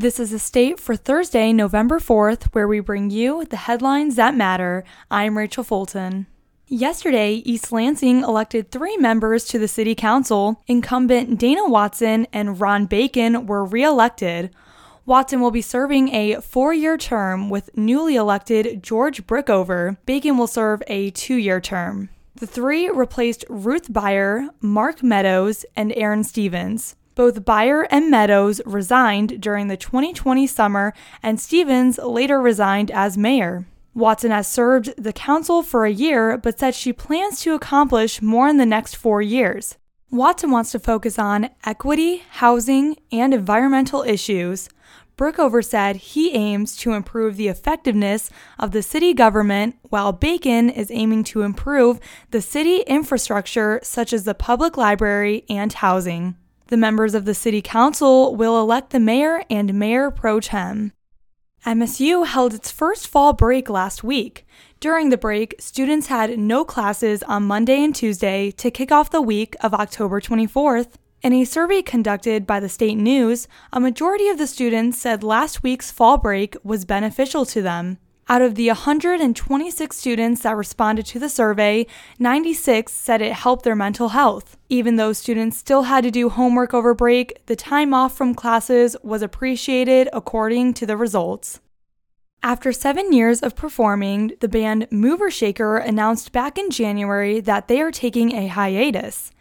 This is a state for Thursday, November 4th, where we bring you the headlines that matter. I'm Rachel Fulton. Yesterday, East Lansing elected three members to the City Council. Incumbent Dana Watson and Ron Bacon were re elected. Watson will be serving a four year term with newly elected George Brookover. Bacon will serve a two year term. The three replaced Ruth Beyer, Mark Meadows, and Aaron Stevens. Both Beyer and Meadows resigned during the 2020 summer, and Stevens later resigned as mayor. Watson has served the council for a year, but said she plans to accomplish more in the next four years. Watson wants to focus on equity, housing, and environmental issues. Brookover said he aims to improve the effectiveness of the city government, while Bacon is aiming to improve the city infrastructure, such as the public library and housing. The members of the City Council will elect the mayor and mayor pro tem. MSU held its first fall break last week. During the break, students had no classes on Monday and Tuesday to kick off the week of October 24th. In a survey conducted by the state news, a majority of the students said last week's fall break was beneficial to them. Out of the 126 students that responded to the survey, 96 said it helped their mental health. Even though students still had to do homework over break, the time off from classes was appreciated according to the results. After seven years of performing, the band Mover Shaker announced back in January that they are taking a hiatus.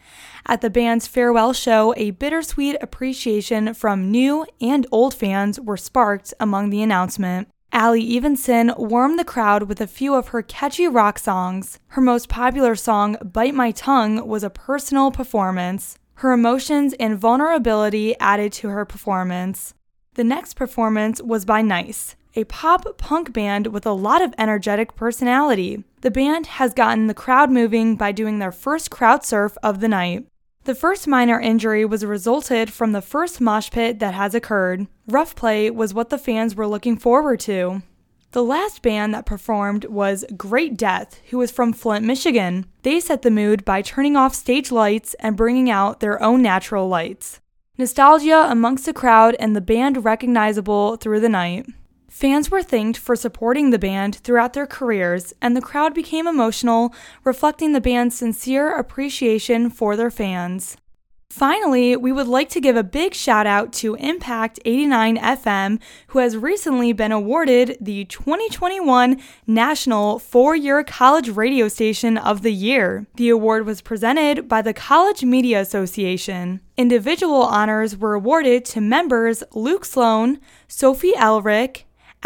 At the band's farewell show, a bittersweet appreciation from new and old fans were sparked among the announcement. Alli Evenson warmed the crowd with a few of her catchy rock songs. Her most popular song, Bite My Tongue, was a personal performance. Her emotions and vulnerability added to her performance. The next performance was by Nice, a pop punk band with a lot of energetic personality. The band has gotten the crowd moving by doing their first crowd surf of the night. The first minor injury was resulted from the first mosh pit that has occurred. Rough play was what the fans were looking forward to. The last band that performed was Greet Death, who was from Flint, Michigan. They set the mood by turning off stage lights and bringing out their own natural lights. Nostalgia amongst the crowd and the band recognizable through the night. Fans were thanked for supporting the band throughout their careers, and the crowd became emotional, reflecting the band's sincere appreciation for their fans. Finally, we would like to give a big shout out to Impact 89 FM, who has recently been awarded the 2021 National Four Year College Radio Station of the Year. The award was presented by the College Media Association. Individual honors were awarded to members Luke Sloan, Sophie Elric,